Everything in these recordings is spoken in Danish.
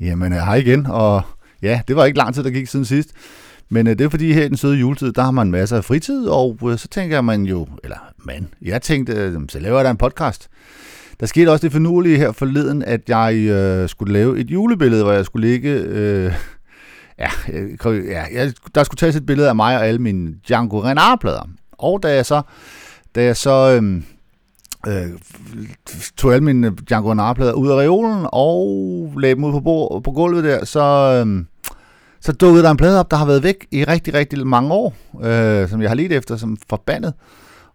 Jamen, øh, hej igen, og ja, det var ikke lang tid, der gik siden sidst. Men øh, det er fordi her i den søde juletid, der har man masser af fritid, og øh, så tænker man jo, eller man, jeg tænkte, øh, så laver jeg da en podcast. Der skete også det finurlige her forleden, at jeg øh, skulle lave et julebillede, hvor jeg skulle ligge... Øh, ja, øh, ja, jeg, der skulle tages et billede af mig og alle mine Django Reinhardt-plader. Og da jeg så, da jeg så øh, øh, tog alle mine Django Reinhardt-plader ud af reolen og lagde dem ud på, bord, på gulvet der, så, øh, så dukkede der en plade op, der har været væk i rigtig, rigtig mange år, øh, som jeg har lidt efter som forbandet.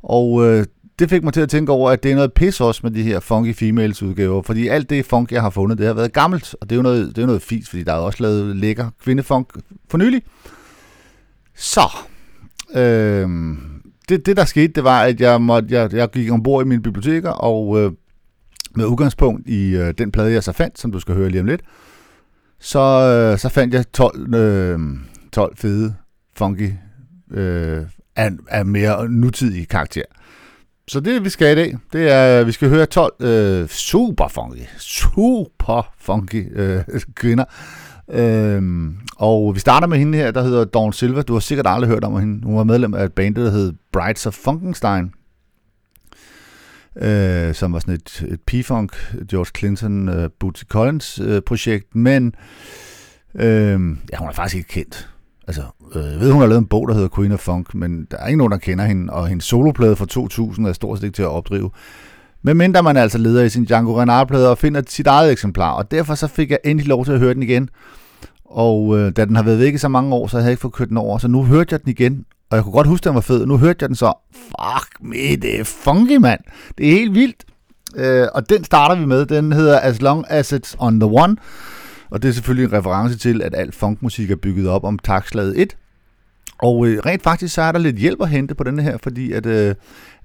Og øh, det fik mig til at tænke over, at det er noget pis også med de her Funky Females udgaver, fordi alt det funk, jeg har fundet, det har været gammelt, og det er jo noget, det er noget fint, fordi der er også lavet lækker kvindefunk for nylig. Så, øh, det, det der skete, det var, at jeg, måtte, jeg, jeg gik ombord i mine biblioteker, og øh, med udgangspunkt i øh, den plade, jeg så fandt, som du skal høre lige om lidt, så, øh, så fandt jeg 12, øh, 12 fede, funky, øh, af, af mere nutidig karakter. Så det, vi skal i dag, det er, vi skal høre 12 øh, super funky, super funky øh, kvinder. Øhm, og vi starter med hende her, der hedder Dawn Silva. Du har sikkert aldrig hørt om hende. Hun var medlem af et band, der hed Brides of Funkenstein. Øh, som var sådan et, et P-Funk, George Clinton, øh, Bootsy Collins øh, projekt. Men øh, ja, hun er faktisk ikke kendt. Altså, øh, jeg ved, hun har lavet en bog, der hedder Queen of Funk, men der er ikke nogen, der kender hende, og hendes soloplade fra 2000 er stort set ikke til at opdrive. Men mindre man altså leder i sin Django Reinhardt-plade og finder sit eget eksemplar, og derfor så fik jeg endelig lov til at høre den igen. Og øh, da den har været væk i så mange år, så havde jeg ikke fået kørt den over, så nu hørte jeg den igen, og jeg kunne godt huske, at den var fed. Nu hørte jeg den så, fuck me, det er funky, mand. Det er helt vildt. Øh, og den starter vi med. Den hedder As Long As It's On The One. Og det er selvfølgelig en reference til, at alt funkmusik er bygget op om takslaget 1. Og øh, rent faktisk så er der lidt hjælp at hente på denne her, fordi at, øh,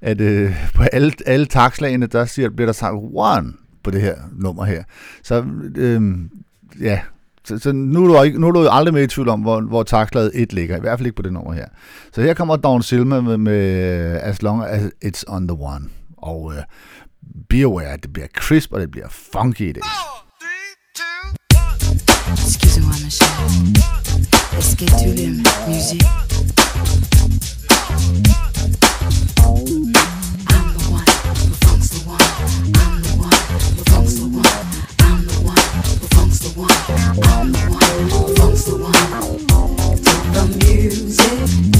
at øh, på alle, alle takslagene, der siger, bliver der sagt one på det her nummer her. Så øh, ja, så, så nu, er du ikke, nu er du aldrig med i tvivl om, hvor, hvor takslaget 1 ligger, i hvert fald ikke på det nummer her. Så her kommer Dawn Silma med, med As Long As It's On The One. Og øh, be aware, det bliver crisp, og det bliver funky i det. Excusez-moi, ma chérie. Est-ce que tu l'aimes, musique one. One funks the one. Take the music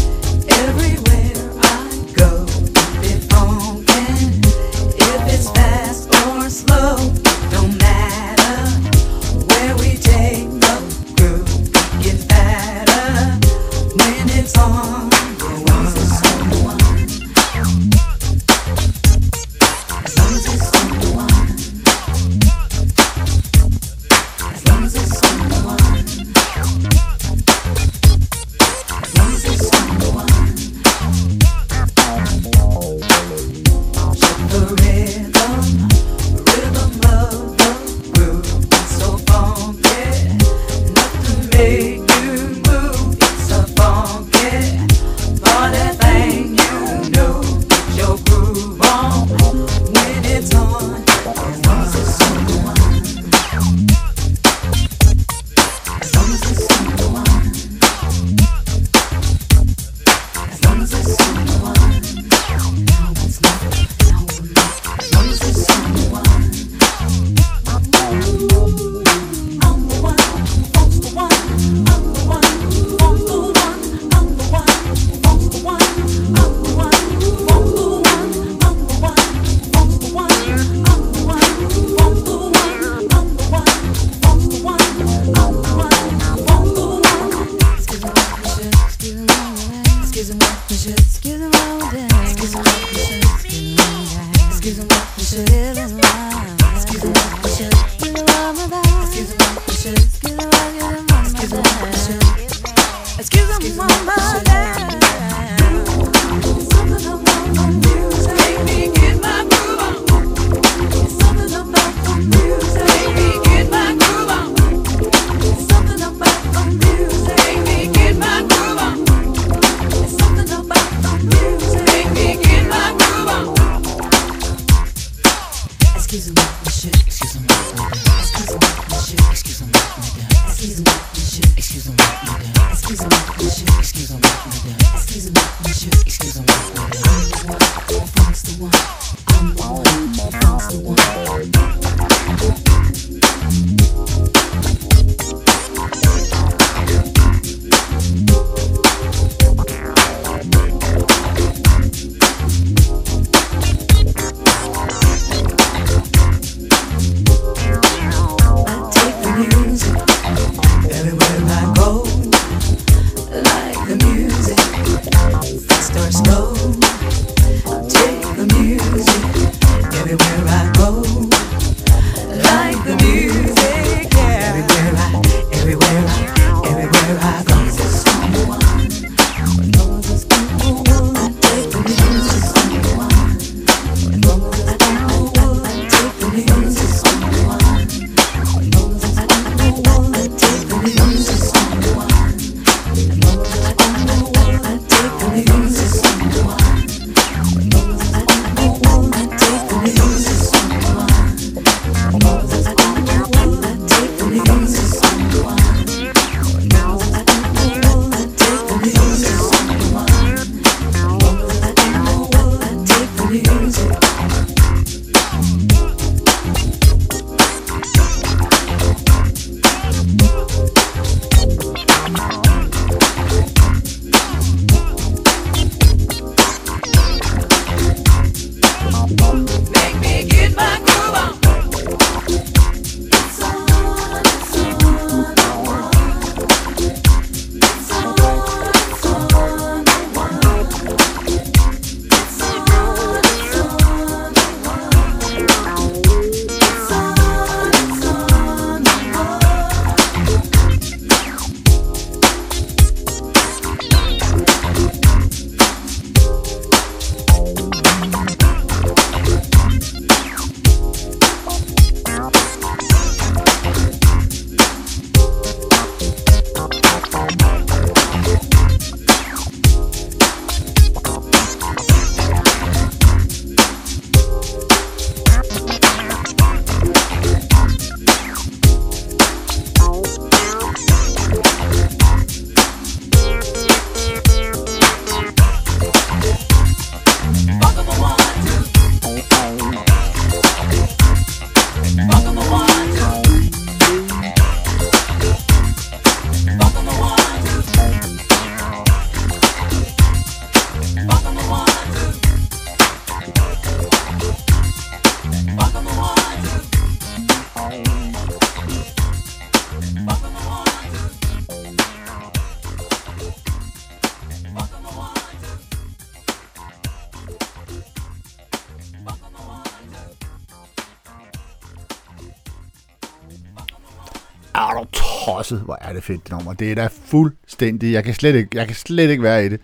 tosset? Hvor er det fedt, det nummer. Det er da fuldstændig... Jeg kan slet ikke, jeg kan slet ikke være i det.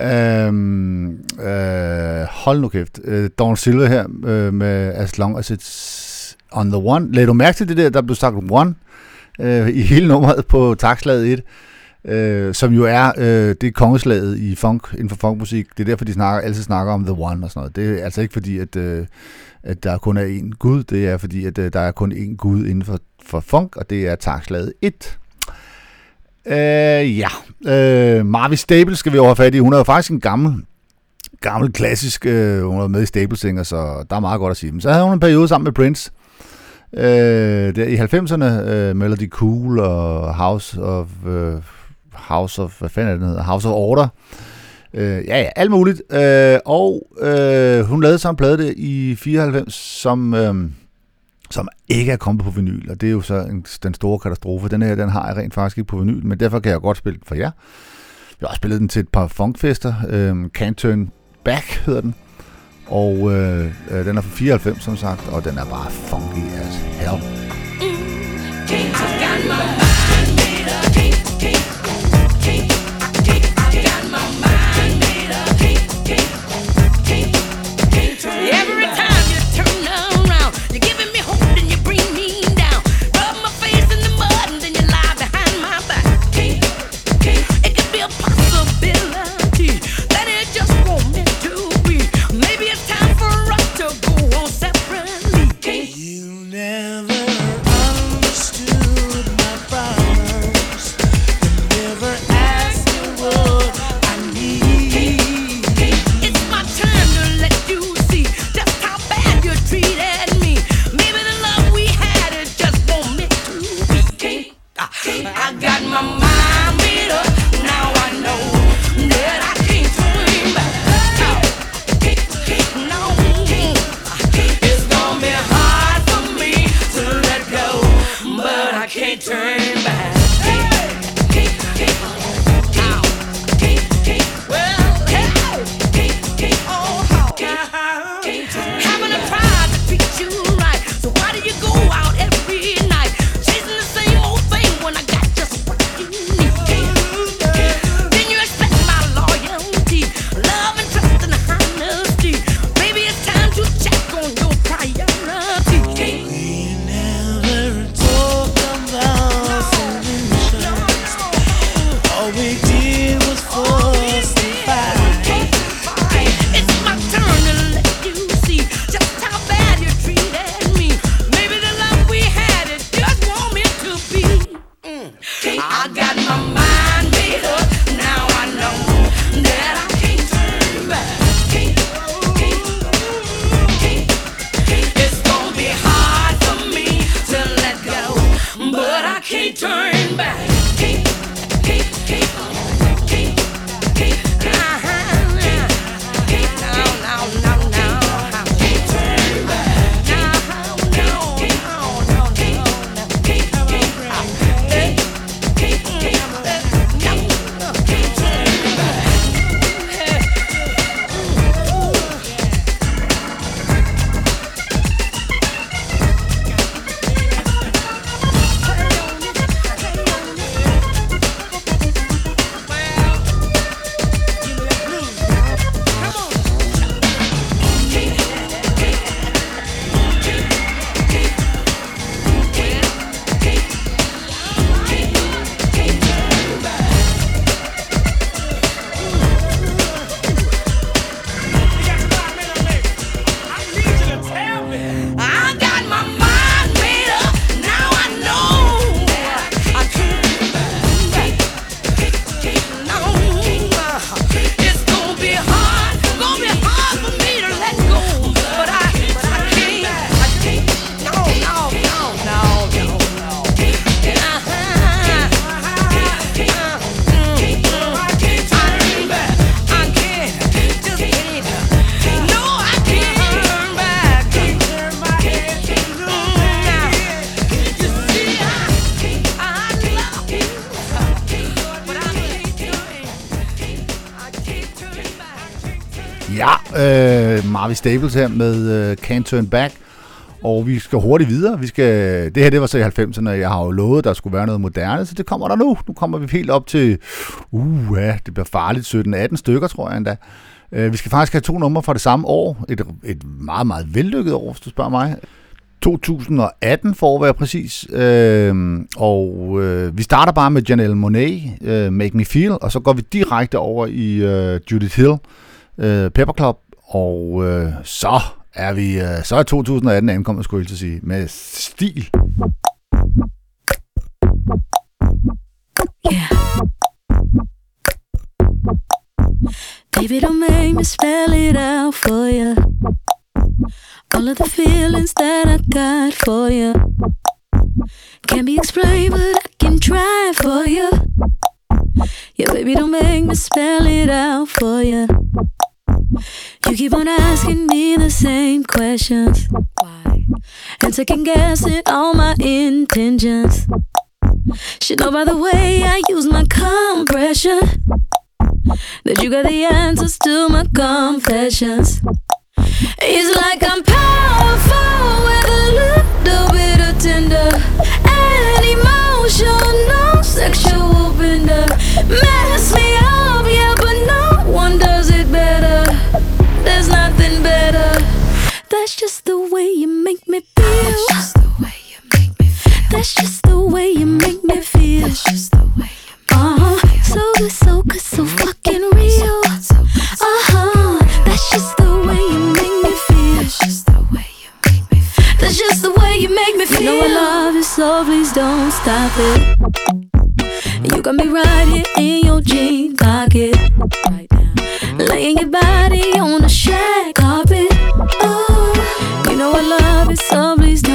Øhm, øh, hold nu kæft. Øh, Dawn Silver her øh, med As Long As It's On The One. Lad du mærke til det der, der blev sagt One øh, i hele nummeret på takslaget 1, øh, som jo er øh, det er kongeslaget i funk, inden for funkmusik. Det er derfor, de snakker, altid snakker om The One og sådan noget. Det er altså ikke fordi, at, øh, at der kun er én Gud. Det er fordi, at øh, der er kun én Gud inden for, for funk, og det er takslaget 1. Øh, ja, øh, Marvis Staples skal vi over have fat i. Hun er jo faktisk en gammel, gammel klassisk, øh, hun var med i Staplesinger, så der er meget godt at sige. Men så havde hun en periode sammen med Prince, øh, der i 90'erne, øh, Melody Cool og House of, øh, House of, hvad fanden er det, den hedder? House of Order. Øh, ja, ja, alt muligt. Øh, og øh, hun lavede sådan en plade der i 94, som... Øh, som ikke er kommet på vinyl, og det er jo så en, den store katastrofe. Den her, den har jeg rent faktisk ikke på vinyl, men derfor kan jeg godt spille den for jer. Jeg har spillet den til et par funkfester. Øh, Can't Turn Back hedder den. Og øh, øh, den er fra 94, som sagt, og den er bare funky as hell. Every Staples her med uh, Can't Turn Back. Og vi skal hurtigt videre. Vi skal, det her det var så i 90'erne. Jeg har jo lovet, at der skulle være noget moderne, så det kommer der nu. Nu kommer vi helt op til, uh, ja, det bliver farligt, 17-18 stykker, tror jeg endda. Uh, vi skal faktisk have to numre fra det samme år. Et, et meget, meget vellykket år, hvis du spørger mig. 2018 for at være præcis. Øh, og øh, vi starter bare med Janelle Monet, øh, Make Me Feel, og så går vi direkte over i øh, Judith Hill, øh, Pepper Club, og øh, så er vi øh, så er 2018 ankommet, skulle jeg til at sige, med stil. Yeah. Baby, don't make me spell it out for you. All of the feelings that I got for you can't be explained, but I can try for you. Yeah, baby, don't make me spell it out for you. You keep on asking me the same questions. Why? And second guessing all my intentions. Should know by the way I use my compression that you got the answers to my confessions. It's like I'm powerful with a little bit of tender and emotional, sexual bender. Mess me up, That's just the way you make me feel. That's just the way you make me feel. That's just the way you make me feel. That's just the way you uh huh. So good, so good, so fucking real. Uh huh. That's just the way you make me feel. That's just the way you make me feel. That's just the way you make me feel. You know I love you, so please don't stop it. You got me right here in your jean pocket. Right now. Laying your body on the shag carpet. Oh, you know I love it, so please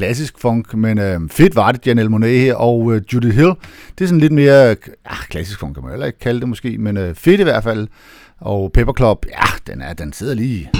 klassisk funk, men øh, fedt var det, Janelle Monáe og øh, Judith Hill. Det er sådan lidt mere, ah, klassisk funk kan man heller ikke kalde det måske, men øh, fedt i hvert fald. Og Pepper Club, ja, den, er, den sidder lige.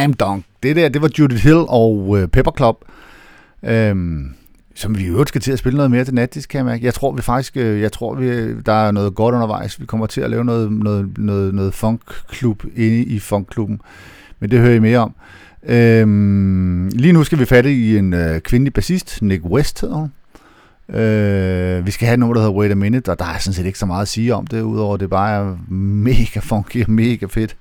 Slam Dunk. Det der, det var Judith Hill og øh, Pepper Club. Øhm, som vi i øvrigt skal til at spille noget mere til nattis, kan jeg mærke. Jeg tror vi faktisk, øh, jeg tror vi, der er noget godt undervejs. Vi kommer til at lave noget, noget, noget, noget funkklub inde i funkklubben. Men det hører I mere om. Øhm, lige nu skal vi fatte i en øh, kvindelig bassist, Nick West hedder hun. Øh, vi skal have noget, der hedder Wait a Minute, og der er sådan set ikke så meget at sige om det, udover det bare er mega funky og mega fedt.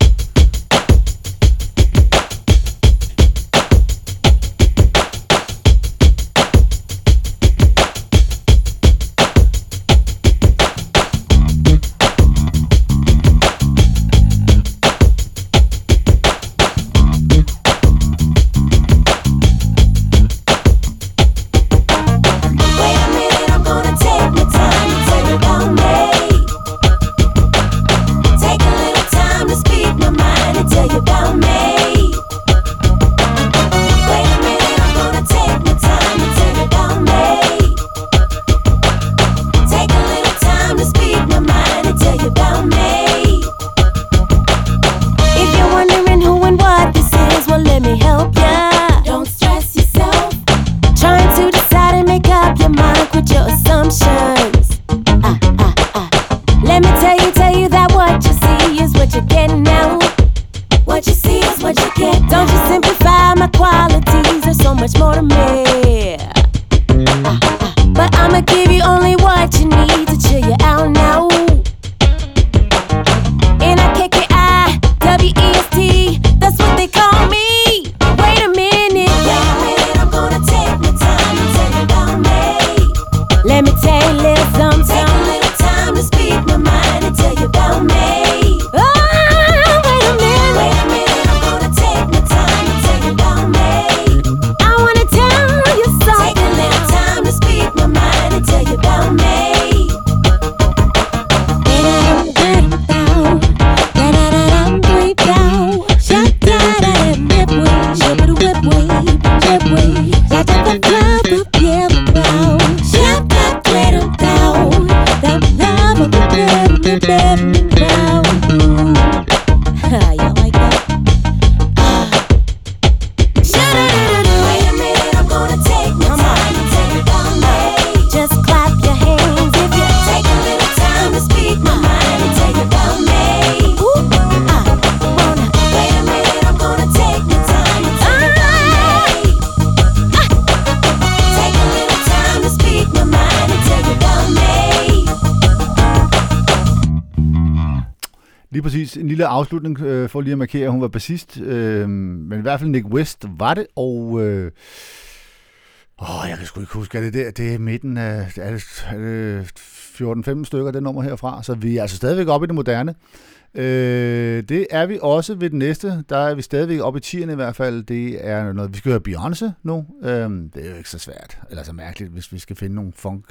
Øh, for lige at markere, at hun var bassist. Øh, men i hvert fald Nick West var det, og... Øh, åh, jeg kan sgu ikke huske, er det der? Det er midten af er det, er det 14-15 stykker, det nummer herfra. Så vi er altså stadigvæk oppe i det moderne. Øh, det er vi også ved den næste. Der er vi stadigvæk oppe i 10'erne i hvert fald. Det er noget, vi skal høre Beyoncé nu. Øh, det er jo ikke så svært, eller så mærkeligt, hvis vi skal finde nogle funk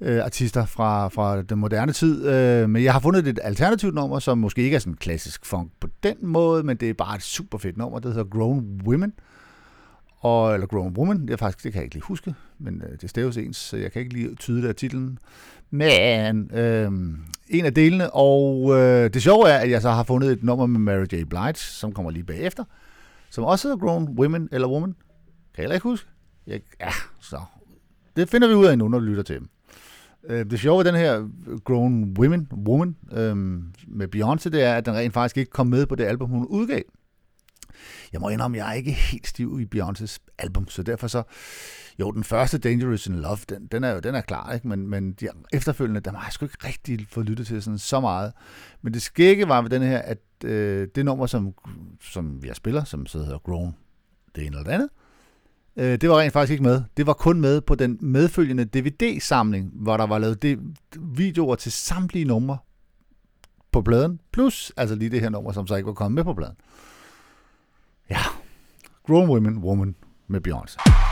øh, artister fra, fra den moderne tid. Øh, men jeg har fundet et alternativt nummer, som måske ikke er sådan klassisk funk på den måde, men det er bare et super fedt nummer. Det hedder Grown Women. Og, eller Grown Woman, det, er faktisk, det kan jeg ikke lige huske, men øh, det staves ens, så jeg kan ikke lige tyde det af titlen. Men øh, en af delene, og øh, det sjove er, at jeg så har fundet et nummer med Mary J. Blige, som kommer lige bagefter, som også hedder Grown Women eller Woman. Kan jeg heller ikke huske? Jeg, ja, så. Det finder vi ud af nu, når vi lytter til dem. Øh, det sjove ved den her Grown Women, Woman øhm, med Beyoncé, det er, at den rent faktisk ikke kom med på det album, hun udgav. Jeg må indrømme, jeg er ikke helt stiv i Beyoncés album, så derfor så, jo, den første Dangerous in Love, den, den er jo den er klar, ikke? men, men de efterfølgende, der har jeg sgu ikke rigtig fået lyttet til sådan så meget. Men det skægge var ved den her, at øh, det nummer, som, som jeg spiller, som så hedder Grown, det ene eller det andet, øh, det var rent faktisk ikke med. Det var kun med på den medfølgende DVD-samling, hvor der var lavet de- videoer til samtlige numre på pladen, plus altså lige det her nummer, som så ikke var kommet med på pladen. Ja, Grown Women, Woman med Beyoncé.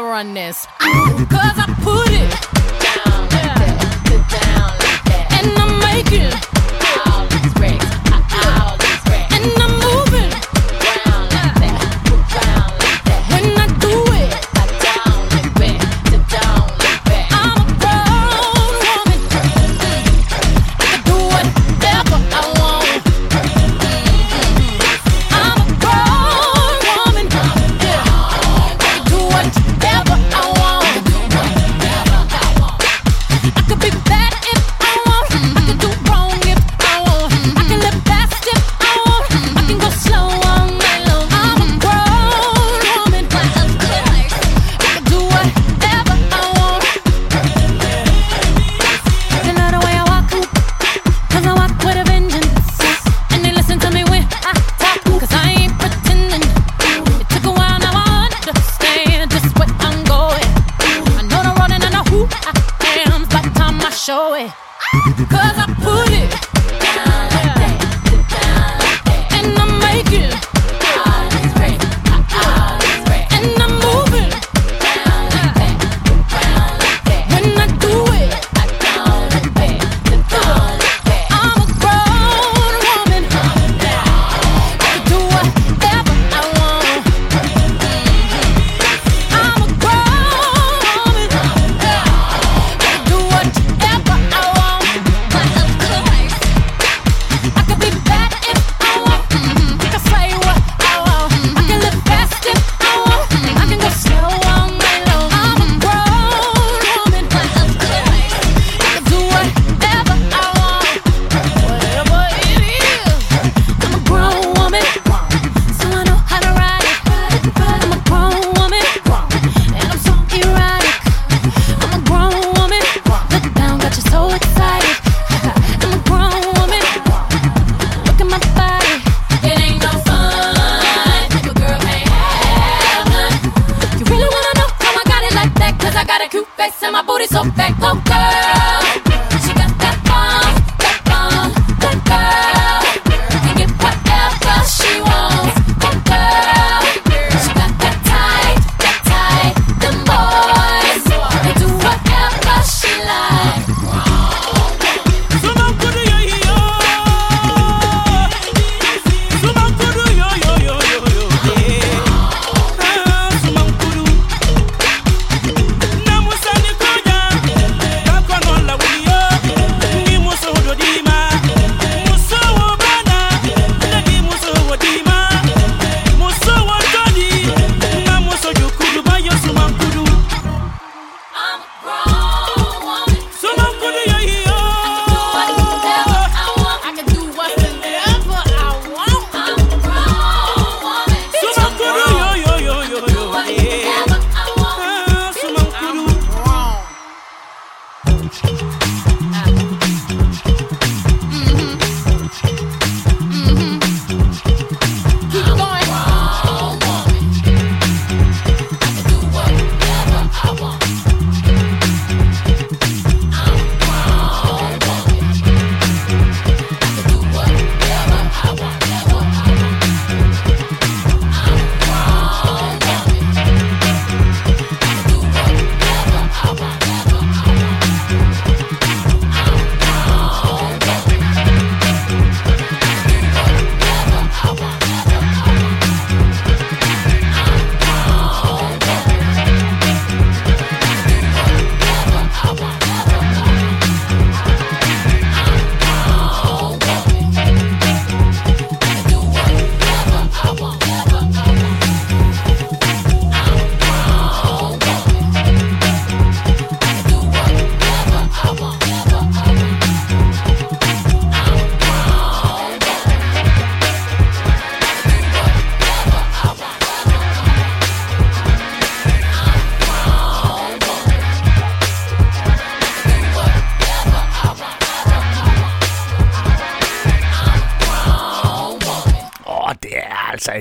I run this. Cause I put it down, down, that, down like that. and I'm making.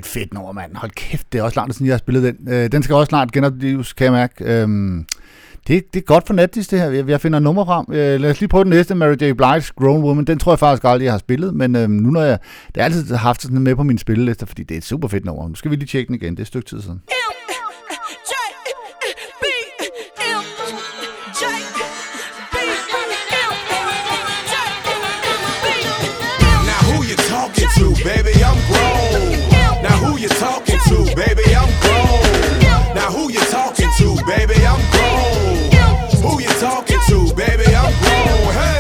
fedt nummer, mand. Hold kæft, det er også langt siden, jeg har spillet den. Øh, den skal også snart genopleves, kan jeg mærke. Øhm, det, det er godt for nattis, det her. Jeg, finder nummer frem. Øh, lad os lige prøve den næste, Mary J. Blige's Grown Woman. Den tror jeg faktisk aldrig, jeg har spillet, men øhm, nu når jeg... Det har altid haft sådan med på min spillelister, fordi det er et super fedt nummer. Nu skal vi lige tjekke den igen. Det er et stykke tid siden. Now who you talking to, baby? I'm Now who you talking to, baby? I'm grown. Who you talking to, baby? I'm grown. Hey.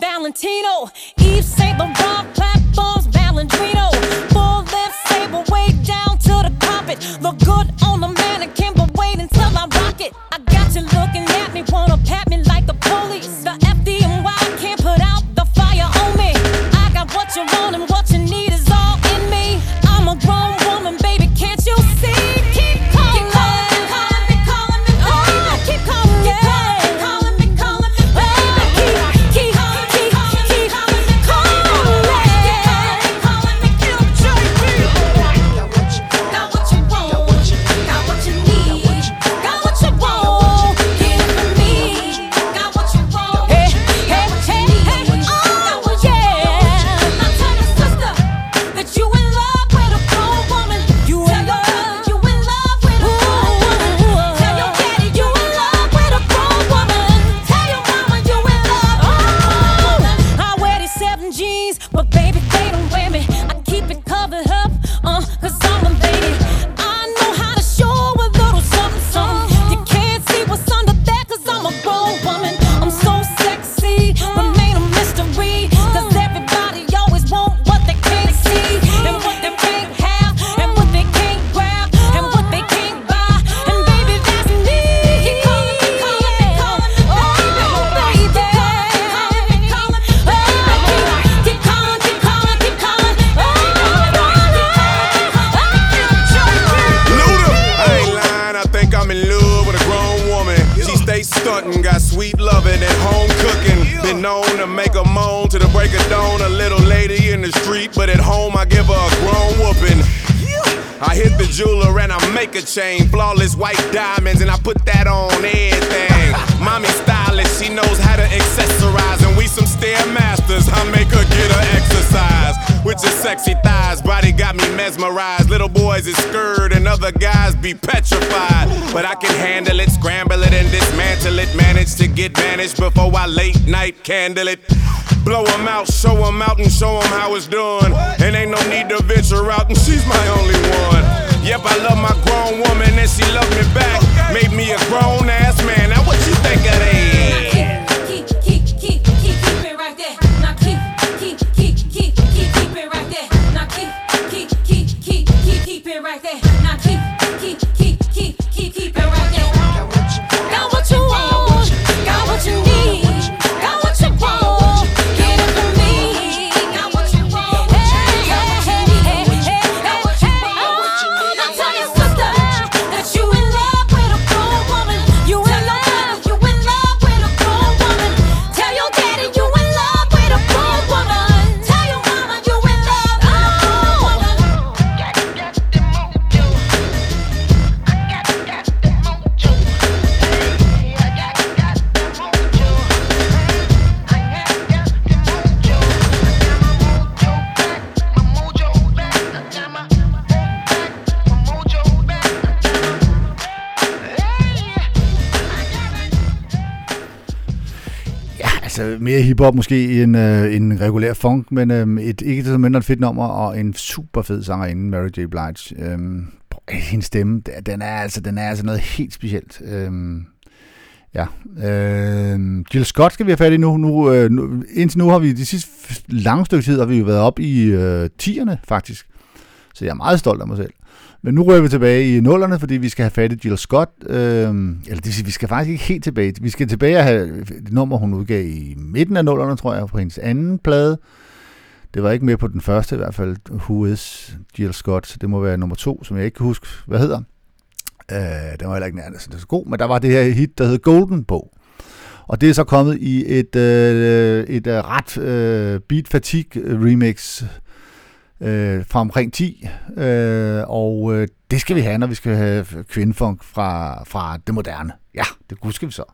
Valentino, Eve Saint Laurent. hiphop, måske en, øh, en regulær funk, men øh, et ikke så mindre fedt nummer, og en super fed sangerinde, Mary J. Blige. Øhm, øh, hendes stemme, den er, altså, den er altså noget helt specielt. Øh, Ja. Øh, Jill Scott skal vi have fat i nu. nu, øh, nu indtil nu har vi de sidste lange stykke tid har vi jo været op i øh, tierne, faktisk. Så jeg er meget stolt af mig selv. Men nu rører vi tilbage i nullerne, fordi vi skal have fat i Jill Scott. Øh, eller det vil sige, vi skal faktisk ikke helt tilbage. Vi skal tilbage og have det nummer, hun udgav i midten af nullerne, tror jeg, på hendes anden plade. Det var ikke med på den første i hvert fald, Who is Jill Scott. Så det må være nummer to, som jeg ikke kan huske, hvad hedder. Øh, den var heller ikke nærmest så god, men der var det her hit, der hed Golden Bog. Og det er så kommet i et, øh, et øh, ret øh, beat fatigue remix, øh, fra omkring 10, øh, og øh, det skal vi have, når vi skal have kvindefunk fra, fra det moderne. Ja, det husker vi så.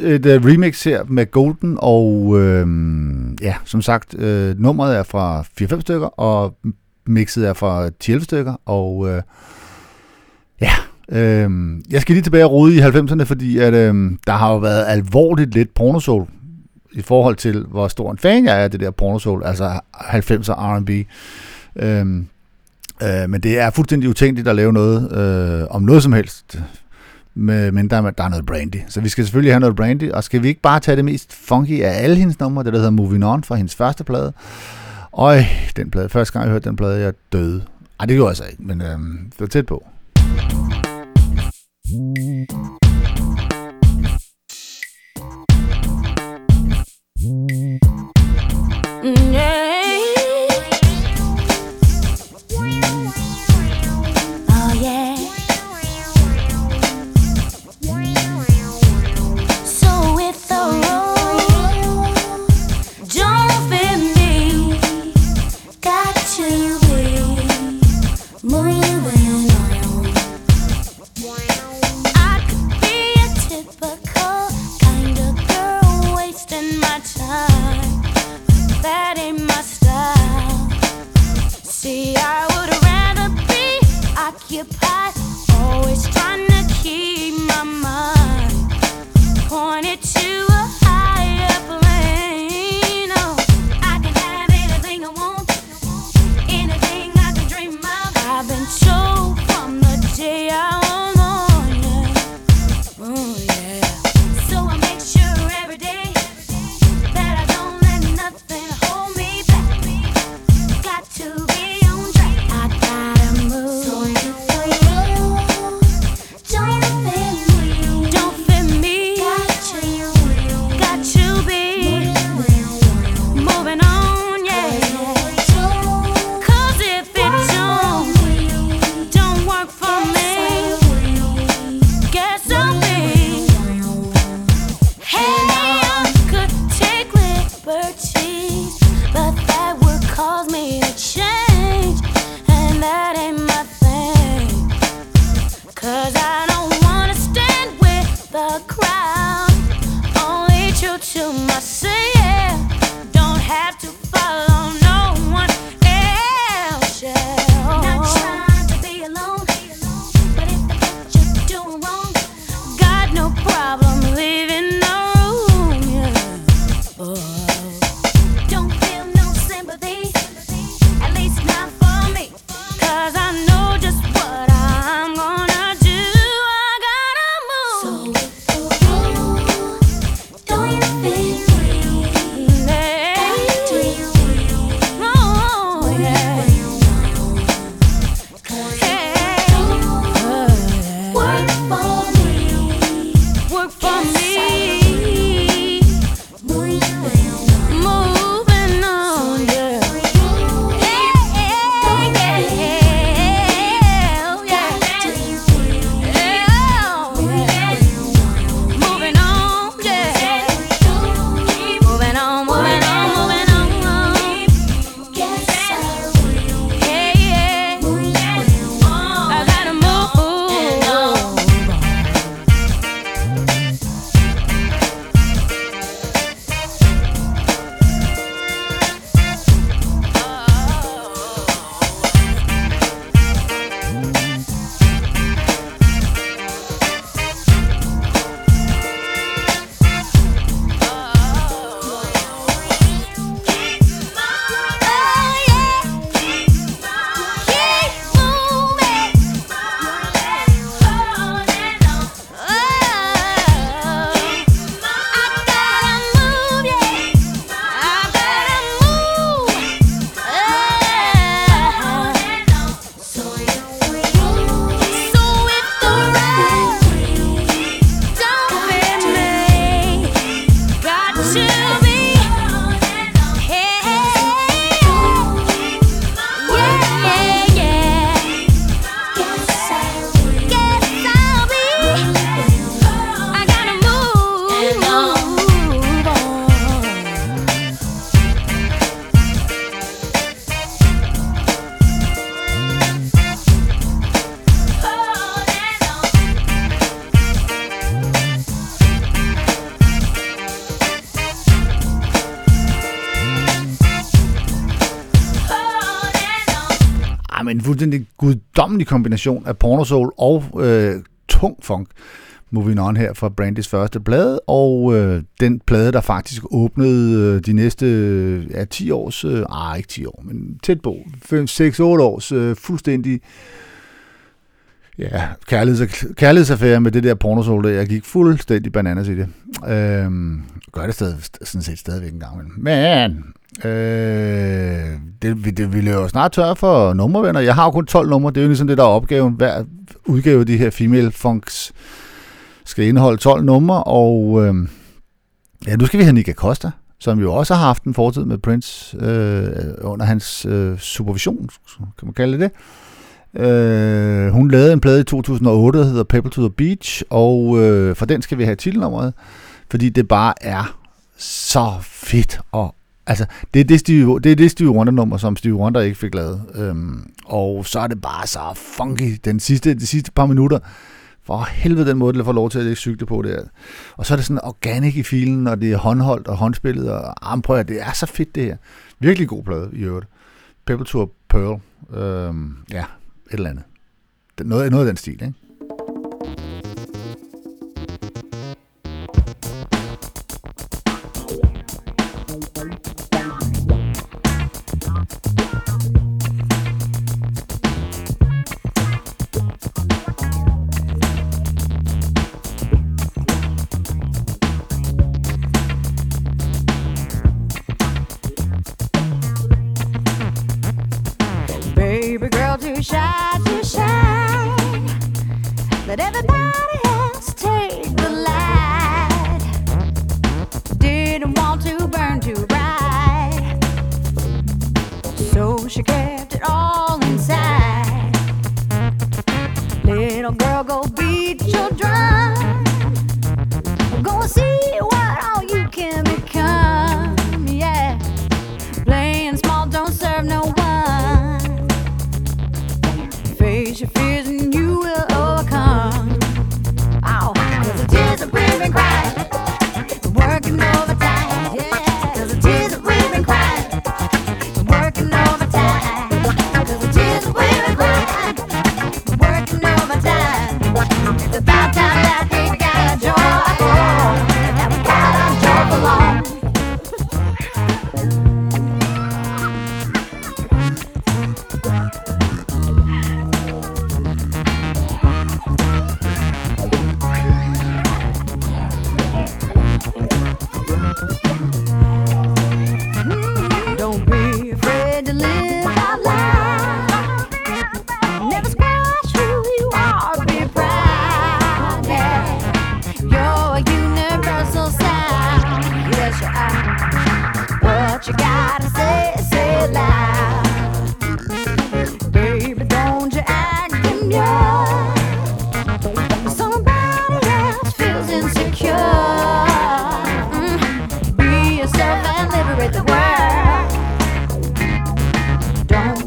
Øh, et uh, remix her med Golden, og øh, ja, som sagt, øh, nummeret er fra 4-5 stykker, og mixet er fra 10 stykker, og øh, ja, øh, jeg skal lige tilbage og rode i 90'erne, fordi at, øh, der har jo været alvorligt lidt pornosol i forhold til, hvor stor en fan jeg er af det der pornosol, altså 90'er R&B. Øh, øh, men det er fuldstændig utænkeligt at lave noget øh, om noget som helst, men der, der er noget brandy. Så vi skal selvfølgelig have noget brandy, og skal vi ikke bare tage det mest funky af alle hendes numre, det der hedder Moving On fra hendes første plade. Øj, den plade. Første gang jeg hørte den plade, jeg døde. Ej, det gjorde jeg så ikke, men øh, det var tæt på. Mm, yeah. Fuldstændig guddommelig kombination af pornosoul og øh, tung funk. Moving On her fra Brandys første plade, og øh, den plade, der faktisk åbnede øh, de næste øh, ja, 10 års, øh, ah, ikke 10 år, men tæt på, 5, 6, 8 års øh, fuldstændig ja, kærligheds, kærlighedsaffære med det der pornosoul, der jeg gik fuldstændig bananas i det. Øh, gør det stadig, sådan set stadigvæk en gang imellem. Men øh, det, vi- det, vi løber jo snart tør for nummervenner. Jeg har jo kun 12 numre, det er jo ligesom det, der er opgaven. Hver udgave af de her female funks skal indeholde 12 numre, og øh, ja, nu skal vi have Nika Costa, som jo også har haft en fortid med Prince øh, under hans øh, supervision, kan man kalde det det. Øh, hun lavede en plade i 2008, der hedder Pebble to the Beach, og øh, for den skal vi have titelnummeret, fordi det bare er så fedt. Og, altså, det er det Stevie, det er det Stevie Wonder-nummer, som Stevie Wonder ikke fik lavet. Øhm, og så er det bare så funky. Den sidste, de sidste par minutter, for helvede den måde, det får lov til at lægge cykle på der. Og så er det sådan organic i filen, og det er håndholdt og håndspillet, og armprøver. Det er så fedt det her. Virkelig god plade i øvrigt. Pebble Tour Pearl. Øhm, ja, et eller andet. Noget, noget af den stil, ikke?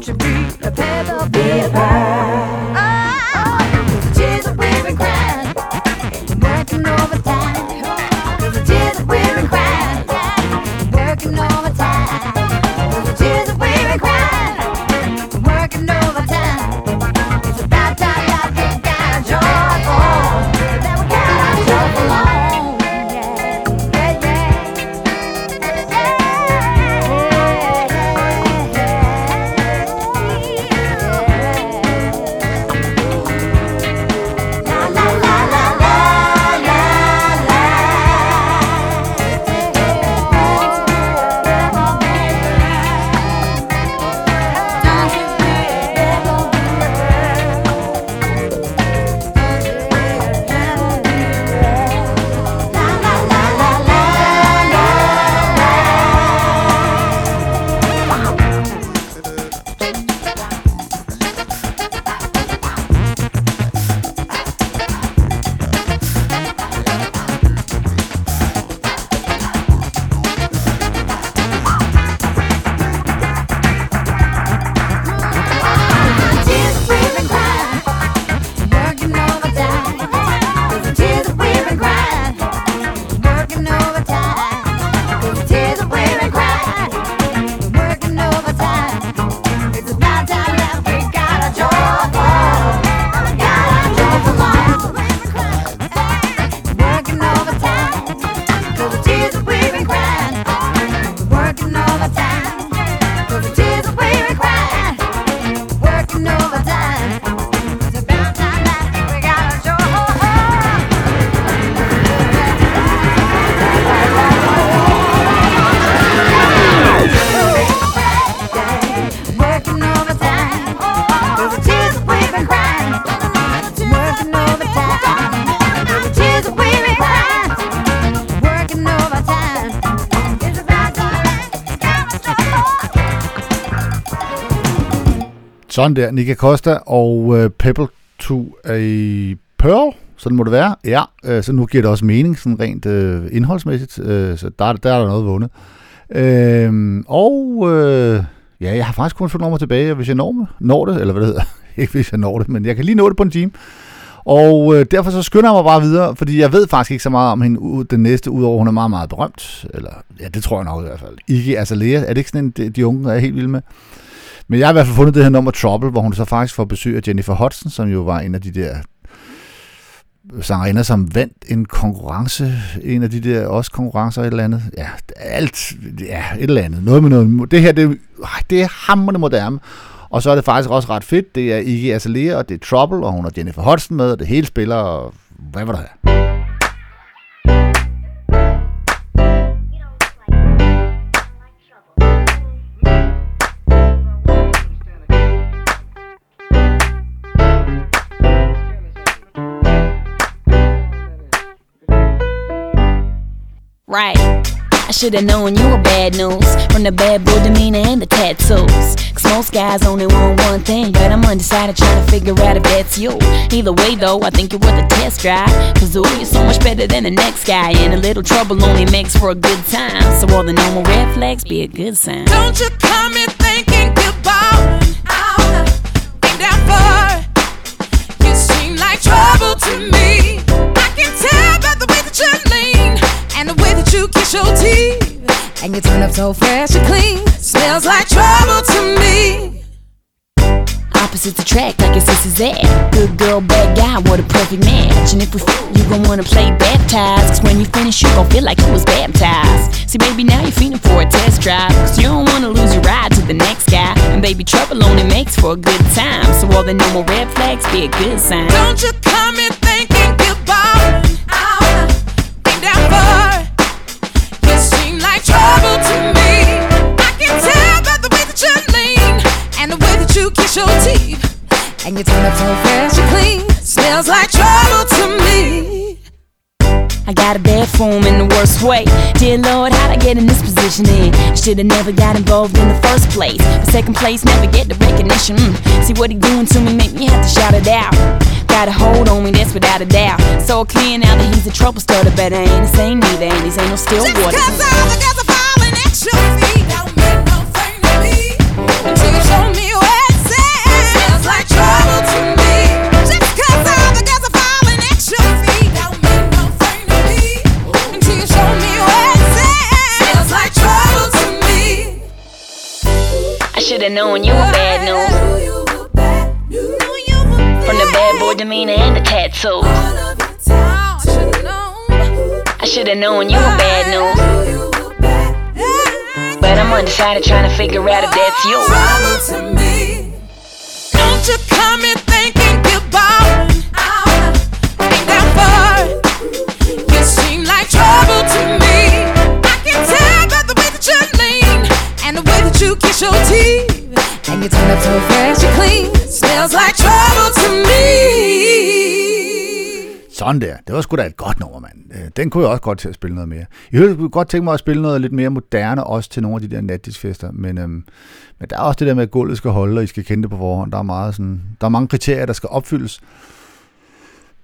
You be a pebble, be a. Sådan der, Nika Costa og øh, Pebble to a Pearl, sådan må det være. Ja, øh, så nu giver det også mening, sådan rent øh, indholdsmæssigt, øh, så der, der er der noget vundet. Øh, og øh, ja, jeg har faktisk kun fået nummer tilbage, hvis jeg når, når det, eller hvad det hedder, ikke hvis jeg når det, men jeg kan lige nå det på en time. Og øh, derfor så skynder jeg mig bare videre, fordi jeg ved faktisk ikke så meget om hende ud, den næste, udover hun er meget, meget berømt. Eller, ja, det tror jeg nok i hvert fald. Iggy Azalea, er det ikke sådan en, de, de unge er helt vilde med? Men jeg har i hvert fald fundet det her nummer Trouble, hvor hun så faktisk får besøg af Jennifer Hudson, som jo var en af de der sangerinder, som vandt en konkurrence, en af de der også konkurrencer, et eller andet. Ja, alt, ja, et eller andet. Noget med noget. Det her, det, det er hammerende moderne. Og så er det faktisk også ret fedt. Det er Iggy Azalea, og det er Trouble, og hun har Jennifer Hudson med, og det hele spiller, og hvad var det her? I should have known you were bad news from the bad boy demeanor and the tattoos. Cause most guys only want one thing, but I'm undecided trying to figure out if that's you. Either way, though, I think you're worth a test drive. Cause ooh, you're so much better than the next guy, and a little trouble only makes for a good time. So all the normal red flags be a good sign. Don't you come in thinking goodbye. Your teeth. And you turn up so fresh and clean. Smells like trouble to me. Opposites attract like your sister's at. Good girl, bad guy, what a perfect match. And if we f- you gon' wanna play baptized. Cause when you finish, you gon' feel like you was baptized. See, baby, now you're feeling for a test drive. Cause you don't wanna lose your ride to the next guy. And baby, trouble only makes for a good time. So all the normal red flags be a good sign. Don't you come in thinking goodbye. I'll be down for and the way that you kiss your teeth. And you turn up so fresh and clean. Smells like trouble to me. I got a bad form in the worst way. Dear Lord, how'd I get in this position? In should've never got involved in the first place. But second place, never get the recognition. Mm. See what he doing to me, make me have to shout it out. Got a hold on me, that's without a doubt. So clear now that he's a trouble starter, but I ain't the same neither, and these ain't no still Just cause all the girls are should've known you were bad news. From the bad boy demeanor and the tattoos. I should've known you were bad news. But I'm undecided trying to figure out if that's you. Don't you come in thinking goodbye. Be down for you seem like trouble to me. Your teeth. And you turn up so fresh and clean. Smells like trouble to me. Sådan der. Det var sgu da et godt nummer, mand. Øh, den kunne jeg også godt til at spille noget mere. Jeg kunne godt tænke mig at spille noget lidt mere moderne, også til nogle af de der natdisfester. Men, øhm, men der er også det der med, at gulvet skal holde, og I skal kende det på forhånd. Der er, meget sådan, der er mange kriterier, der skal opfyldes.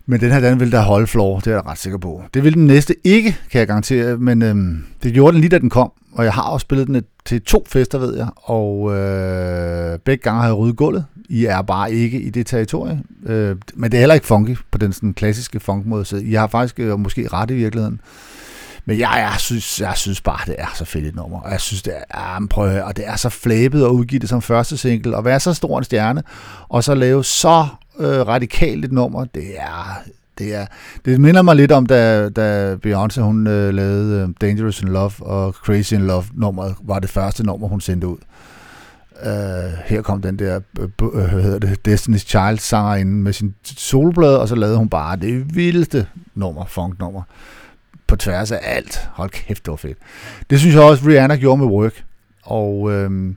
Men den her, den vil der holde floor, det er jeg ret sikker på. Det vil den næste ikke, kan jeg garantere, men øhm, det gjorde den lige, da den kom. Og jeg har også spillet den til to fester, ved jeg, og øh, begge gange har jeg ryddet gulvet. I er bare ikke i det territorie. Øh, men det er heller ikke funky på den sådan, klassiske funkmåde, så I har faktisk øh, måske ret i virkeligheden. Men jeg, jeg, synes, jeg synes bare, det er så fedt et nummer. Og jeg synes, det er, ja, prøv at høre, og det er så flæbet at udgive det som første single, og være så stor en stjerne, og så lave så øh, radikalt et nummer, det er, det er, det minder mig lidt om, da, da Beyoncé, hun øh, lavede øh, Dangerous in Love og Crazy in Love nummeret, var det første nummer, hun sendte ud. Øh, her kom den der, øh, hvad hedder det, Destiny's Child sanger ind med sin solblad, og så lavede hun bare det vildeste nummer, funk-nummer, på tværs af alt. Hold kæft, det var fedt. Det synes jeg også, Rihanna gjorde med Work. Og øh,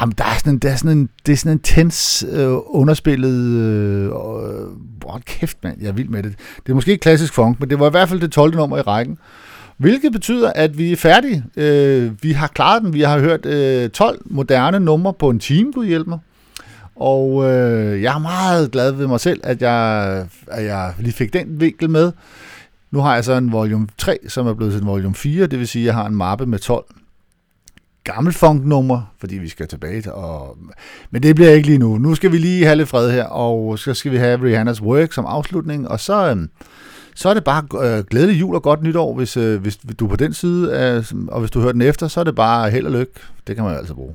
jamen, der er sådan en, der er sådan en, det er sådan en tens, øh, underspillet, øh, øh, kæft mand, jeg er vild med det. Det er måske ikke klassisk funk, men det var i hvert fald det 12. nummer i rækken. Hvilket betyder, at vi er færdige. Øh, vi har klaret den. Vi har hørt øh, 12 moderne numre på en time, Gud hjælp mig. Og øh, jeg er meget glad ved mig selv, at jeg, at jeg lige fik den vinkel med. Nu har jeg så en volume 3, som er blevet til en volume 4, det vil sige, at jeg har en mappe med 12 gammel funknummer, fordi vi skal tilbage til, og, men det bliver ikke lige nu. Nu skal vi lige have lidt fred her, og så skal vi have Rihannas Work som afslutning, og så, øhm, så er det bare øh, glædelig jul og godt nytår, hvis, øh, hvis du er på den side, af, og hvis du hører den efter, så er det bare held og lykke. Det kan man jo altså bruge.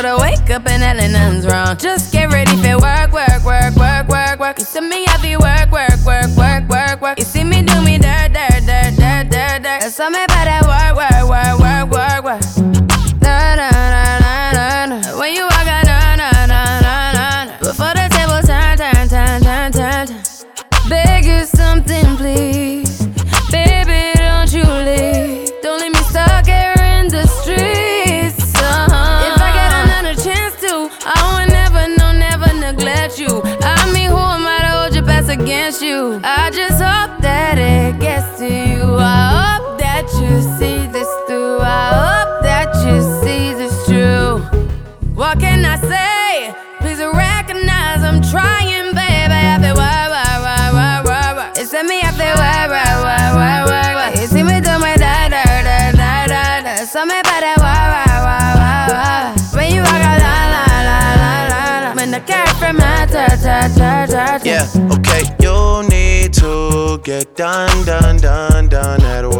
But I wake up and hell nothing's wrong. Just get ready for work, work, work, work, work, work. You see me heavy work, work, work, work, work, work. You see me do me dirt, dirt, dirt, dirt, dirt, dirt. There's something about that work, work, work, work, work, work. Na na na na na na. When you walk out, na na na na na. Before the table turn, turn, turn, turn, turn, turn. Beg you something, please. See this through. I hope that you see this true. What can I say? Please recognize I'm trying, baby. I feel why, why, why, why, why, why. It's me, I feel why, why, why, why, why, why. You see me do my da, da, da, da, da, da. Something about that why, why, why, why, why. When you walk out, la, la, la, la, la, la. When the car from my ta, ta, ta, ta. Yeah, okay. You need to get done, done, done, done. At work,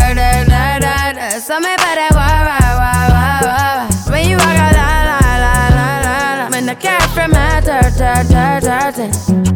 care from dirt, dirt, dirt, dirt, dirt.